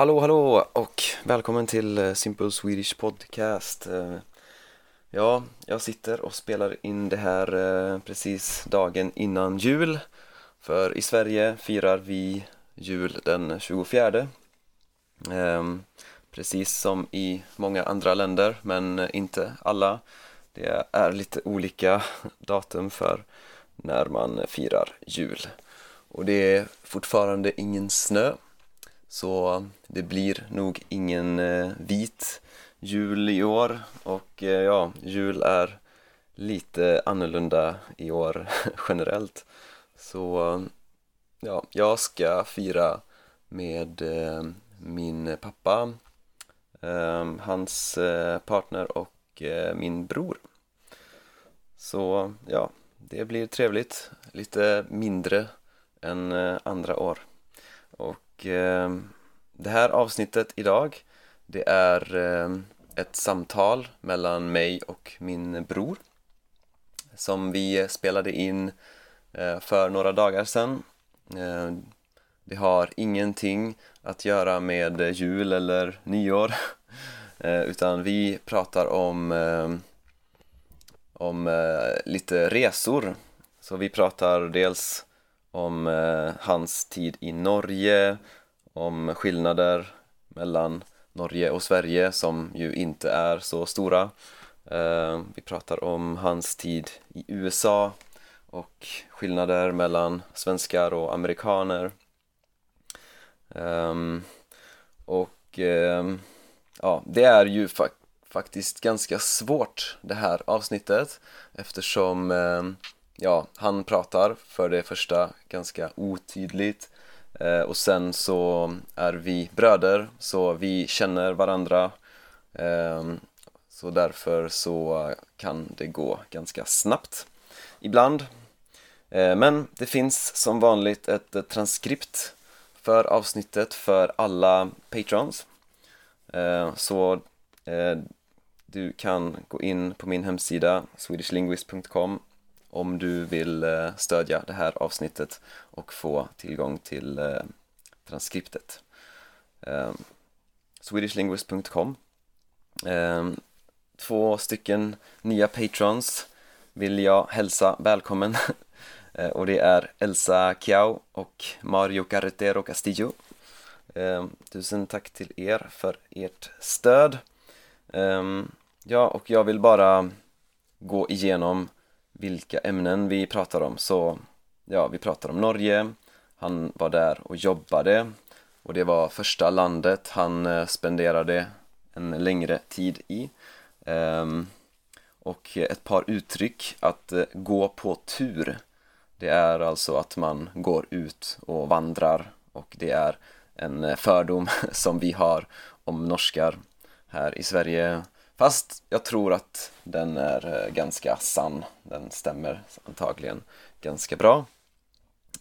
Hallå hallå och välkommen till eh, Simple Swedish Podcast. Eh, ja, jag sitter och spelar in det här eh, precis dagen innan jul. För i Sverige firar vi jul den 24 ehm, Precis som i många andra länder men inte alla. Det är lite olika datum för när man firar jul. Och det är fortfarande ingen snö så det blir nog ingen eh, vit jul i år. Och eh, ja, jul är lite annorlunda i år generellt. Så ja, jag ska fira med eh, min pappa, eh, hans eh, partner och eh, min bror. Så ja, det blir trevligt, lite mindre än eh, andra år. Och eh, det här avsnittet idag det är eh, ett samtal mellan mig och min bror som vi spelade in eh, för några dagar sedan. Ehm, det har ingenting att göra med jul eller nyår eh, utan vi pratar om ehm, om eh, lite resor. Så vi pratar dels om eh, hans tid i Norge, om skillnader mellan Norge och Sverige som ju inte är så stora. Eh, vi pratar om hans tid i USA och skillnader mellan svenskar och amerikaner. Eh, och ehm, ja, det är ju fa faktiskt ganska svårt det här avsnittet eftersom ehm, ja, han pratar för det första ganska otydligt eh, och sen så är vi bröder så vi känner varandra eh, så därför så kan det gå ganska snabbt ibland. Eh, men det finns som vanligt ett transkript för avsnittet för alla patrons. Eh, så eh, du kan gå in på min hemsida swedishlinguist.com om du vill eh, stödja det här avsnittet och få tillgång till eh, transkriptet. Ehm, Swedishlinguist.com ehm, Två stycken nya patrons vill jag hälsa välkommen eh, och det är Elsa Kiao och Mario Carretero Castillo. Ehm, tusen tack till er för ert stöd. Ja, och jag vill bara gå igenom vilka ämnen vi pratar om. Så ja, vi pratar om Norge. Han var där och jobbade. Och det var första landet han eh, spenderade en längre tid i. Ehm, och ett par uttryck att eh, gå på tur. Det är alltså att man går ut och vandrar. Och det är en eh, fördom som vi har om norskar här i Sverige. Fast jag tror att den är eh, ganska sann. Den stämmer antagligen ganska bra.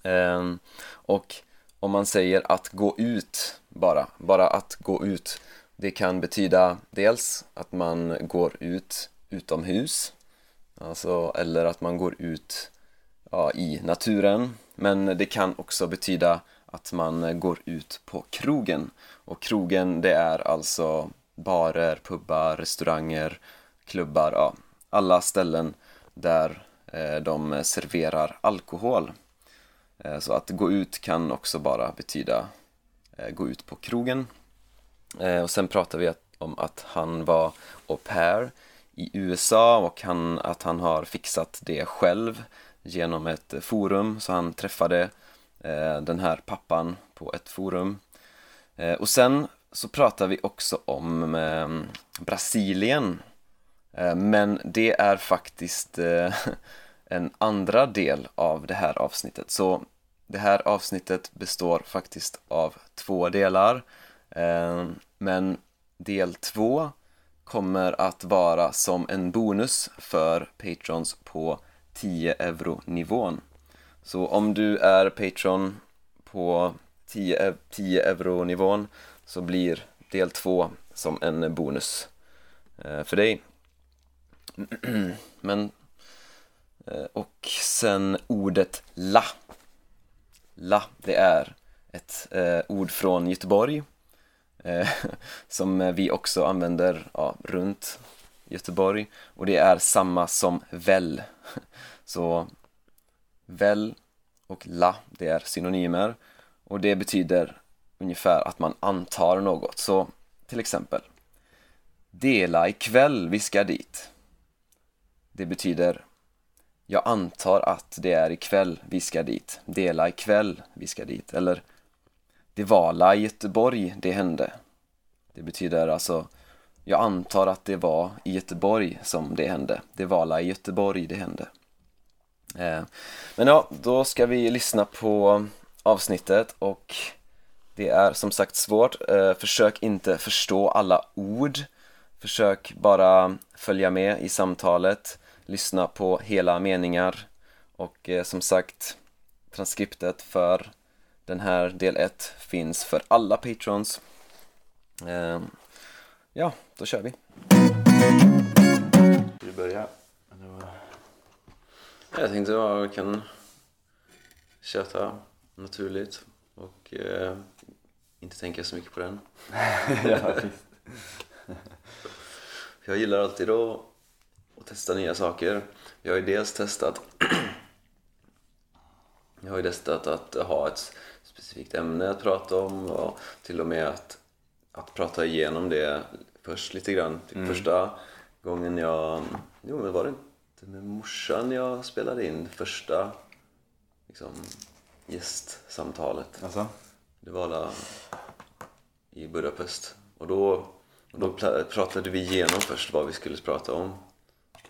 Ehm, och om man säger att gå ut bara, bara att gå ut det kan betyda dels att man går ut utomhus alltså, eller att man går ut ja, i naturen men det kan också betyda att man eh, går ut på krogen och krogen det är alltså barer, pubbar, restauranger, klubbar, ja, alla ställen där eh, de serverar alkohol. Eh, så att gå ut kan också bara betyda eh, gå ut på krogen. Eh, och sen pratar vi om att han var au pair i USA och han, att han har fixat det själv genom ett forum så han träffade eh, den här pappan på ett forum eh, och sen så pratar vi också om eh, Brasilien. Eh, men det är faktiskt eh, en andra del av det här avsnittet. Så det här avsnittet består faktiskt av två delar. Eh, men del två kommer att vara som en bonus för patrons på 10 euro nivån. Så om du är patron på 10, 10 euro nivån så blir del två som en bonus eh, för dig. Men eh, och sen ordet la. La, det är ett eh, ord från Göteborg som vi också använder ja, runt Göteborg. Och det är samma som väl. Så väl och la, det är synonymer. Och det betyder ungefär att man antar något. Så till exempel Dela ikväll, vi ska dit. Det betyder Jag antar att det är ikväll vi ska dit. Dela ikväll, vi ska dit. Eller Det var la i Göteborg det hände. Det betyder alltså Jag antar att det var i Göteborg som det hände. Det var la i Göteborg det hände. Eh, men ja, då ska vi lyssna på avsnittet och det är som sagt svårt. Eh, försök inte förstå alla ord. Försök bara följa med i samtalet, lyssna på hela meningar och eh, som sagt transkriptet för den här del 1 finns för alla patrons. Ja, då kör vi. Ska vi börja? Jag tänkte att vi kan köta naturligt och eh, inte tänka så mycket på den. ja, visst. Jag gillar alltid att, att testa nya saker. Jag har ju dels testat Jag har ju testat att ha ett specifikt ämne att prata om och till och med att, att prata igenom det först lite grann. Typ Första gången jag... Jo, men var det inte med morsan jag spelade in första liksom, gästsamtalet? Alltså? Det var alla i Budapest. Och då, och då pratade vi igenom först vad vi skulle prata om.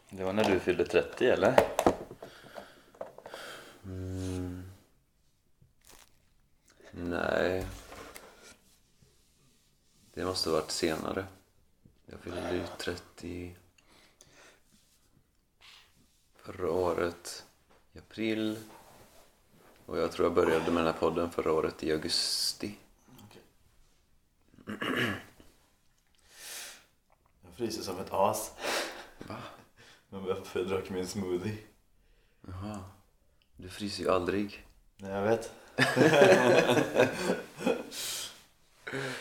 Det var när du fyllde 30 eller? Nej. Det måste ha varit senare. Jag fyllde ju 30 förra året i april. Och jag tror jag började med den här podden förra året i augusti. Jag fryser som ett as. Va? Men varför jag drack min smoothie? Jaha. Du fryser ju aldrig. Nej, jag vet.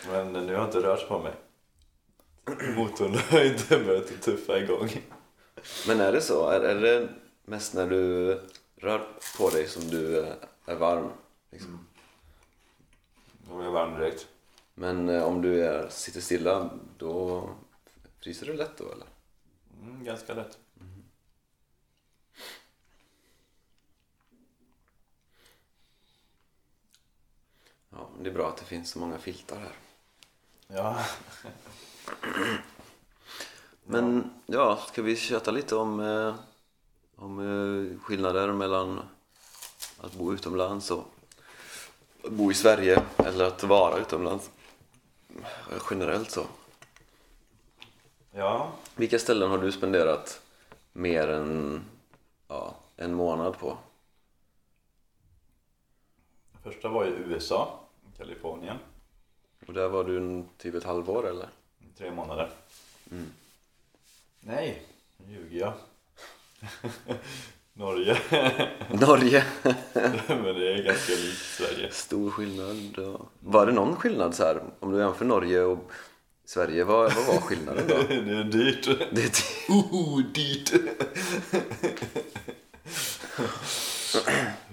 Men nu har jag inte rört på mig. Motorn har inte börjat tuffa igång. Men är det så? Är, är det mest när du rör på dig som du är varm? Liksom? Då är jag varm direkt. Men eh, om du är, sitter stilla, då fryser du lätt då eller? Mm, ganska lätt. Ja, men det är bra att det finns så många filtar här. Ja. Men ja, ska vi köta lite om, eh, om eh, skillnader mellan att bo utomlands och bo i Sverige eller att vara utomlands? Generellt så. Ja. Vilka ställen har du spenderat mer än ja, en månad på? Första var i USA, Kalifornien. Och där var du en, typ ett halvår eller? Tre månader. Nej, nu ljuger jag. Norge. Norge! Men det är ganska likt Sverige. Stor skillnad. Var det någon skillnad så här? Om du jämför Norge och Sverige, vad, vad var skillnaden då? Det är dyrt. Det är ty- Oh, dyrt!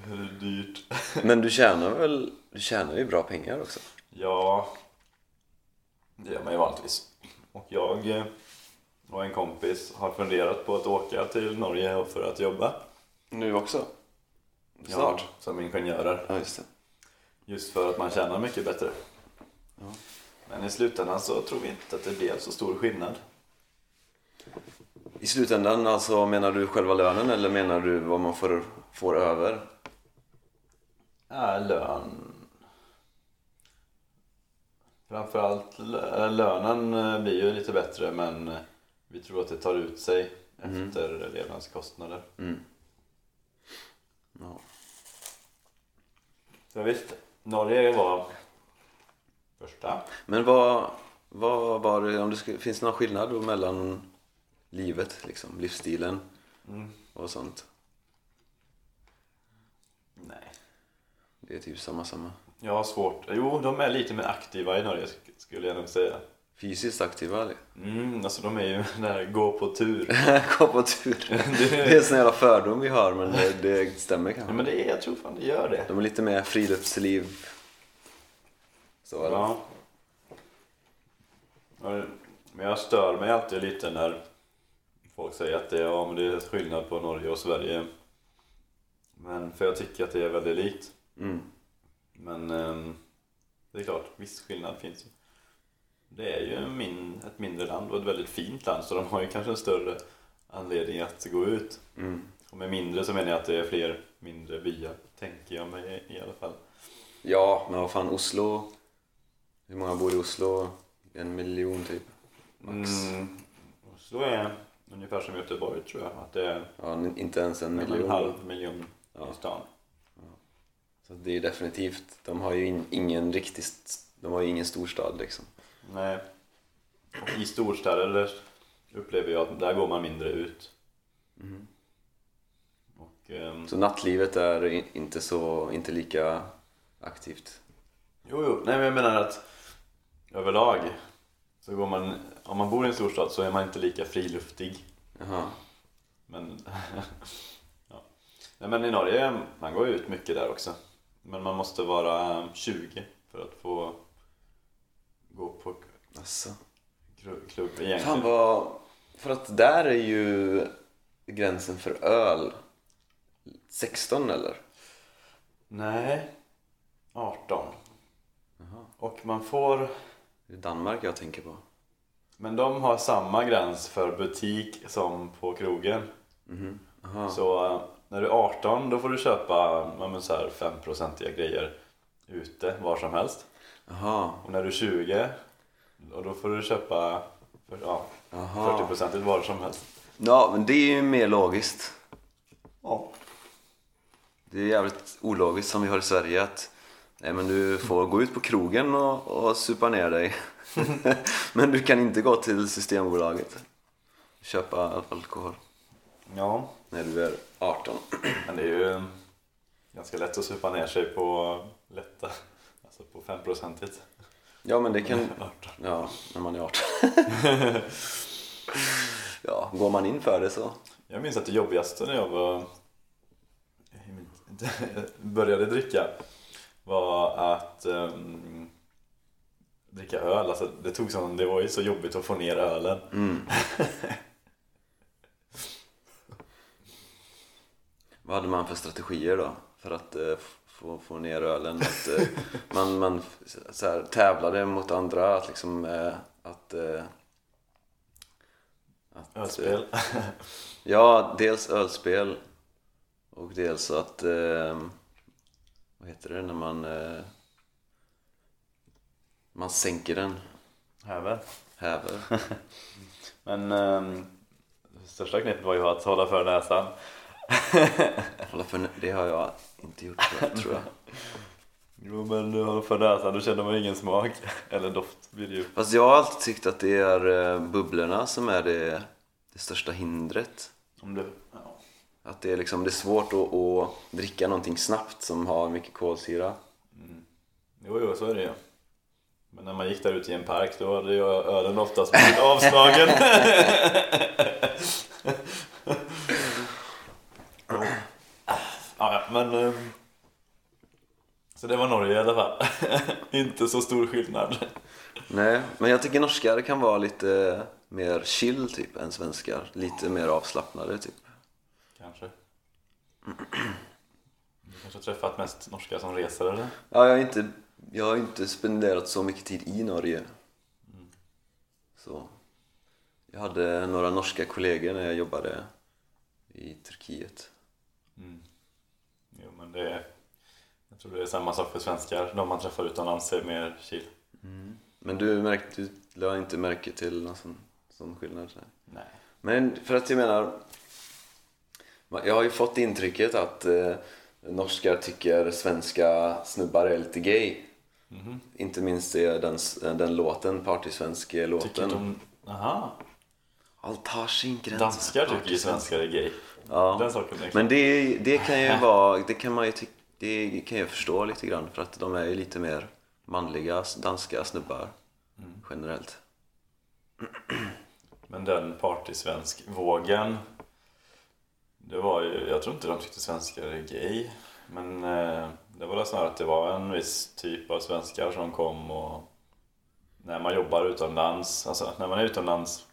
Det är dyrt. Men du tjänar väl, du tjänar ju bra pengar också? Ja, det gör man ju vanligtvis. Och jag eh, och en kompis har funderat på att åka till Norge för att jobba. Nu också? Ja, som ingenjörer. Ja, just det. Just för att man tjänar mycket bättre. Men i slutändan så tror vi inte att det blev så stor skillnad. I slutändan, alltså menar du själva lönen eller menar du vad man får, får över? Ja, lön... Framförallt lö- lönen eh, blir ju lite bättre men vi tror att det tar ut sig efter levnadskostnader. Mm. Så visst, Norge var första. Men vad, vad var det, om det skulle, finns det någon skillnad då mellan livet, liksom, livsstilen Mm. och sånt? Nej. Det är typ samma samma. Jag har svårt. Jo, de är lite mer aktiva i Norge sk- skulle jag nog säga. Fysiskt aktiva eller? Mm, alltså de är ju där gå på tur. Gå på tur. Det är en sån jävla fördom vi har men det, det stämmer Ja, kanske. men det är, jag tror fan det gör det. De är lite mer friluftsliv. Så eller? Ja. Ja, Men jag stör mig alltid lite när folk säger att det är, ja, men det är skillnad på Norge och Sverige. Men för jag tycker att det är väldigt likt. Mm. Men ehm, det är klart, viss skillnad finns ju. Det är ju min, ett mindre land och ett väldigt fint land så de har ju kanske en större anledning att gå ut. Mm. Och med mindre så menar jag att det är fler mindre byar, tänker jag mig i alla fall. Ja, men vad fan Oslo. Hur många bor i Oslo? En miljon typ. Max. Mm, Oslo är ungefär som Göteborg tror jag, att det är Ja, inte ens en en, miljon. halv miljon Ja. i stan. Så det är definitivt, de har ju in, ingen riktig, st- de har ju ingen storstad liksom. Nej. Och i storstäder upplever jag att där går man mindre ut. Mm. Och, ehm, Så nattlivet är inte så, inte lika aktivt. Jo, jo. Nej, men jag menar att överlag så går man, om man bor i en storstad så är man inte lika friluftig. Jaha. Men, ja. Nej, men i Norge, man går ut mycket där också. Men man måste vara 20 för att få gå på kru- klubb egentligen. Fan vad... För att där är ju gränsen för öl 16 eller? Nej, 18. Jaha. Och man får, Det är Danmark jag tänker på. men de har samma gräns för butik som på krogen. Mhm. Aha. Så eh, när du är 18 då får du köpa ja, men så här 5-procentiga grejer ute var som helst. Jaha. Och när du är 20 och då får du köpa för, ja, Jaha. 40-procentigt var som helst. Ja, men det är ju mer logiskt. Ja. Det är jävligt ologiskt som vi har i Sverige att nej, men du får gå ut på krogen och, och supa ner dig. men du kan inte gå till Systembolaget och köpa alkohol ja, när du är 18. men det är ju ganska lätt att supa ner sig på lätta, alltså på 5-procentigt. Ja, men det kan... 18. Ja, när man är 18. ja, går man in för det så. Jag minns att det jobbigaste när jag var började dricka var att ehm, dricka öl. Alltså, det, tog sån, det var ju så jobbigt att få ner ölen. Mm. Vad hade man för strategier då? För att eh, få, få ner ölen? Att, eh, man man så här, tävlade mot andra att liksom... Eh, att, eh, att, Ölspel. Ja, dels ölspel och dels att... Eh, vad heter det när man... Eh, man sänker den, Häver. häver. Men ehm, största knepet var ju att hålla för näsan. Hålla för, det har jag inte gjort tror jag. Jo men du håller för näsan, då känner man ingen smak. Eller doft blir det ju. Fast jag har alltid tyckt att det är eh, bubblorna som är det, det största hindret. Om du... Ja. Att det är, liksom, det är svårt att, att dricka någonting snabbt som har mycket kolsyra. Jo, jo, så är det ju. Men när man gick där ute i en park då hade ju ölen oftast blivit avslagen. ja, ja, men... ehm, Så det var Norge i alla fall. Inte så stor skillnad. Nej, men jag tycker norskar kan vara lite mer chill typ än svenskar. Lite mer avslappnade typ. Kanske. Du kanske har träffat mest norska som reser eller? Ja, jag har inte, jag har inte spenderat så mycket tid i Norge. Så. Jag hade några norska kollegor när jag jobbade i Turkiet. Det är... Jag tror det är samma sak för svenskar. De man träffar utomlands är mer chill. Men du, märkte, du la inte märke till någon sån, sån skillnad? Så. Nej. Men för att jag menar, jag har ju fått intrycket att eh, norskar tycker svenska snubbar är lite gay. Inte minst det, den, den låten, partysvensk Tycker låten. de... Aha. Allt har sin gräns. Danskar tycker ju svenskar är gay. Ja. Den saken är Men det, det kan ju vara, det kan man ju tycka, det kan jag förstå lite grann för att de är ju lite mer manliga danska snubbar generellt. Men den partysvensk-vågen Det var ju, jag tror inte de tyckte svenskar är gay Men eh, det var väl snarare att det var en viss typ av svenskar som kom och När man jobbar utomlands, alltså när man är utomlands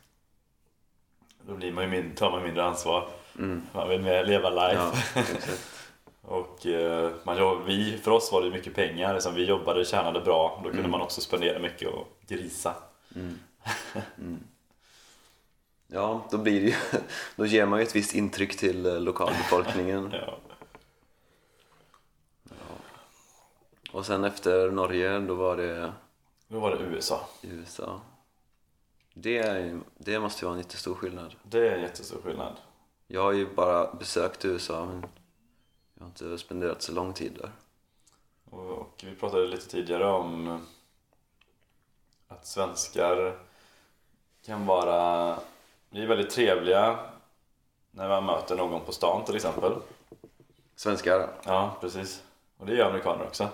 Då blir man ju mindre, tar man mindre ansvar. Man vill mer leva life. Ja. Och eh, man, vi, för oss var det mycket pengar, liksom, vi jobbade och tjänade bra. Då kunde man också spendera mycket och grisa. Ja, då blir det ju, då ger man ju ett visst intryck till eh, lokalbefolkningen. ja. Och sen efter Norge, då var det Då var det USA. USA. Det, är, det måste ju vara en jättestor skillnad. Det är en jättestor skillnad Jag har ju bara besökt USA men jag har inte spenderat så lång tid där. Och, och vi pratade lite tidigare om att svenskar kan vara vi är väldigt trevliga när man möter någon på stan till exempel. Svenskar? Ja, precis. Och det gör amerikaner också.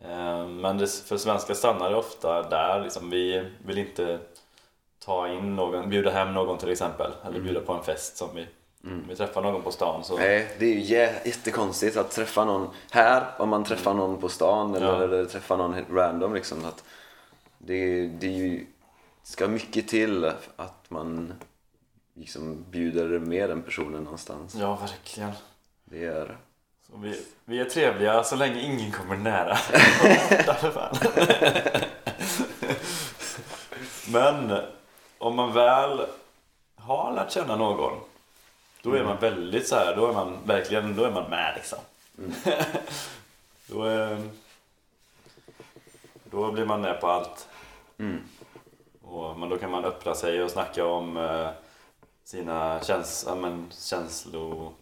Eh, Men för svenskar stannar det ofta där. Liksom, vi vill inte ta in någon, bjuda hem någon till exempel. Eller bjuda på en fest som vi, om vi träffar någon på stan så Nej, det är ju jä- jättekonstigt att träffa någon här om man träffar någon på stan eller, Ja. eller träffar någon random liksom. Att det, det är ju, ska mycket till att man liksom bjuder med den personen någonstans. Ja, verkligen. Det är... Så vi, vi är trevliga så länge ingen kommer nära. Men om man väl har lärt känna någon då är man väldigt så här, då är man verkligen, då är man med liksom. då, är, då blir man med på allt. Mm. Och, men då kan man öppna sig och snacka om eh, sina käns ja, men, känsloliv,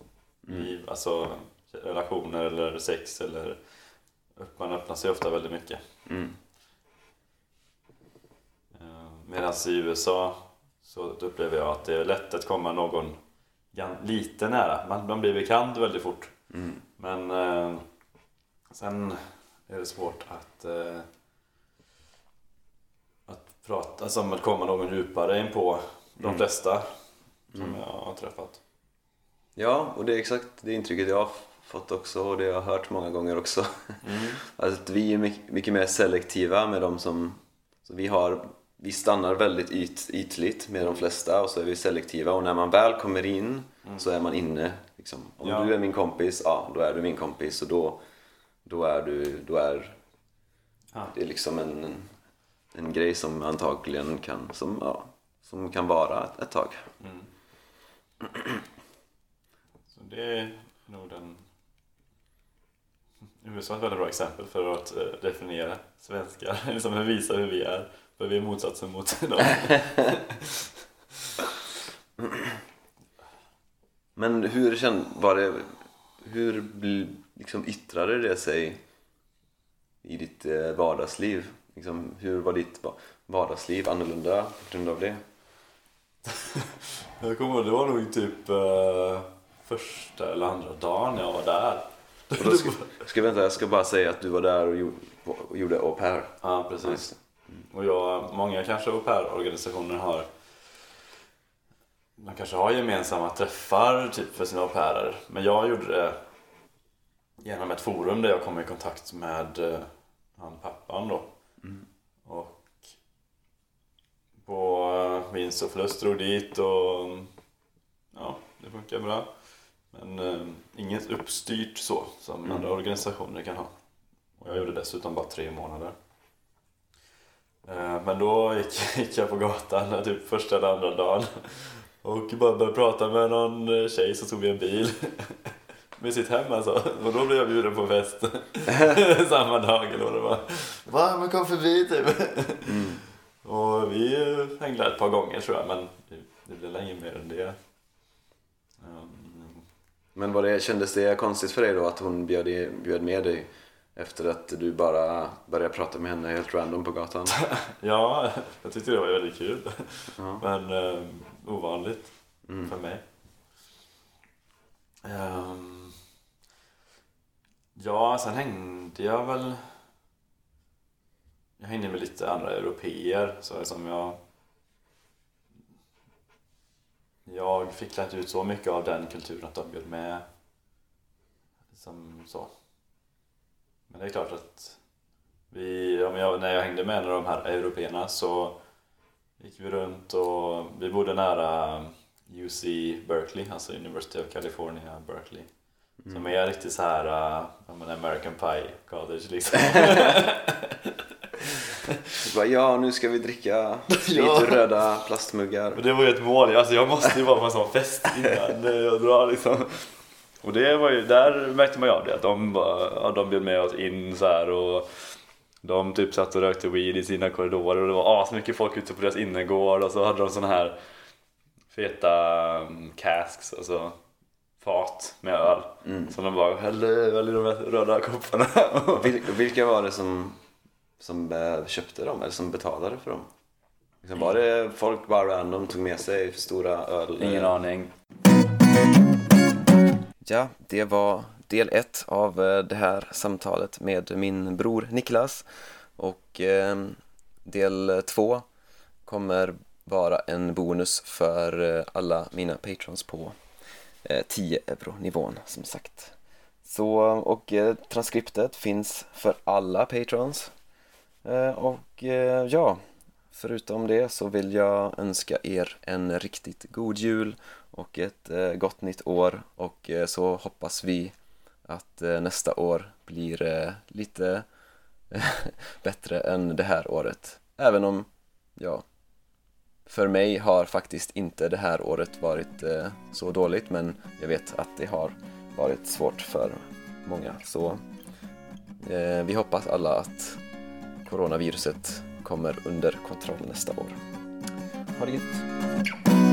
alltså relationer eller sex eller man öppnar sig ofta väldigt mycket. Mm. Medan i USA så upplever jag att det är lätt att komma någon lite nära. Man, man blir bekant väldigt fort. Mm. Men eh, sen är det svårt att, eh, att prata, alltså att komma någon djupare in på de Mm. flesta som jag har träffat. Ja, och det är exakt det intrycket jag har fått också och det jag har hört många gånger också. Att vi är mycket, mer selektiva med de som... Så vi, har, vi stannar väldigt yt, ytligt med de flesta och så är vi selektiva och när man väl kommer in så är man inne. Liksom. Om Ja. du är min kompis, ja då är du min kompis och då, då är du... Då är, Ja. det är liksom en, en, en grej som antagligen kan, som, ja, som kan vara ett, ett tag. Så det är nog den... USA är ett väldigt bra exempel för att eh, definiera svenskar, liksom visa hur vi är. För vi är motsatsen mot dem. Men hur kände, var det, hur liksom yttrade det sig i ditt eh, vardagsliv? Liksom, hur var ditt va- vardagsliv annorlunda på grund av det? Jag kommer ihåg, det var nog typ eh, första eller andra dagen jag var där. Och då ska, ska, vänta, jag ska bara säga att du var där och, gjorde, och gjorde au pair. Ja, precis. Och jag, många kanske au pair-organisationer har man kanske har gemensamma träffar typ för sina au pairer. Men jag gjorde det genom ett forum där jag kom i kontakt med eh, han pappan då. Och på eh, vinst och förlust drog dit och ja, det funkar bra. Men eh, inget uppstyrt så som andra organisationer kan ha. Och jag gjorde dessutom bara tre månader. Eh, Men då gick, gick jag på gatan typ första eller andra dagen och bara började prata med någon tjej som tog en bil med sitt hem alltså. Och då blev jag bjuden på fest samma dag eller vad det var. Va, men kom förbi typ. Och vi hängde ett par gånger tror jag men det, blev länge mer än det. Um, Men var det, kändes det konstigt för dig då att hon bjöd, bjöd med dig efter att du bara började prata med henne helt random på gatan? Ja, jag tyckte det var väldigt kul. Ja. Men eh, ovanligt för mig. Ehm, Ja, sen hängde jag väl... Jag hängde med lite andra europeer så som jag... Jag fick inte ut så mycket av den kulturen att de bjöd med. Som så. Men det är klart att vi, ja, men jag, när jag hängde med en av de här européerna så gick vi runt och vi bodde nära UC Berkeley, alltså University of California, Berkeley. Som är riktigt så här, uh, American Pie College liksom. Bara, ja, nu ska vi dricka ur röda plastmuggar. Och det var ju ett mål, alltså jag måste ju vara på en sån fest innan jag drar liksom. Och det var ju, där märkte man ju av det, att de, ja, de bjöd med oss in så här och de typ satt och rökte weed i sina korridorer och det var asmycket folk ute på deras innergård och så hade de såna här feta um, casks, alltså fat med öl. Som de bara hällde i de röda kopparna. Vil, vilka var det som, som eh, köpte dem eller som betalade för dem? Liksom, var det folk bara random tog med sig stora öl? Ingen aning. Ja, det var del ett av eh, det här samtalet med min bror Niklas och ehm, del två kommer vara en bonus för eh, alla mina patrons på eh, 10 euro nivån som sagt. Så, och transkriptet finns för alla patrons. Och ja, förutom det så vill jag önska er en riktigt god jul och ett eh, gott nytt år och eh, så hoppas vi att eh, nästa år blir eh, lite bättre än det här året. Även om, ja, för mig har faktiskt inte det här året varit eh, så dåligt men jag vet att det har varit svårt för många. Så eh, vi hoppas alla att coronaviruset kommer under kontroll nästa år. Ha det gött!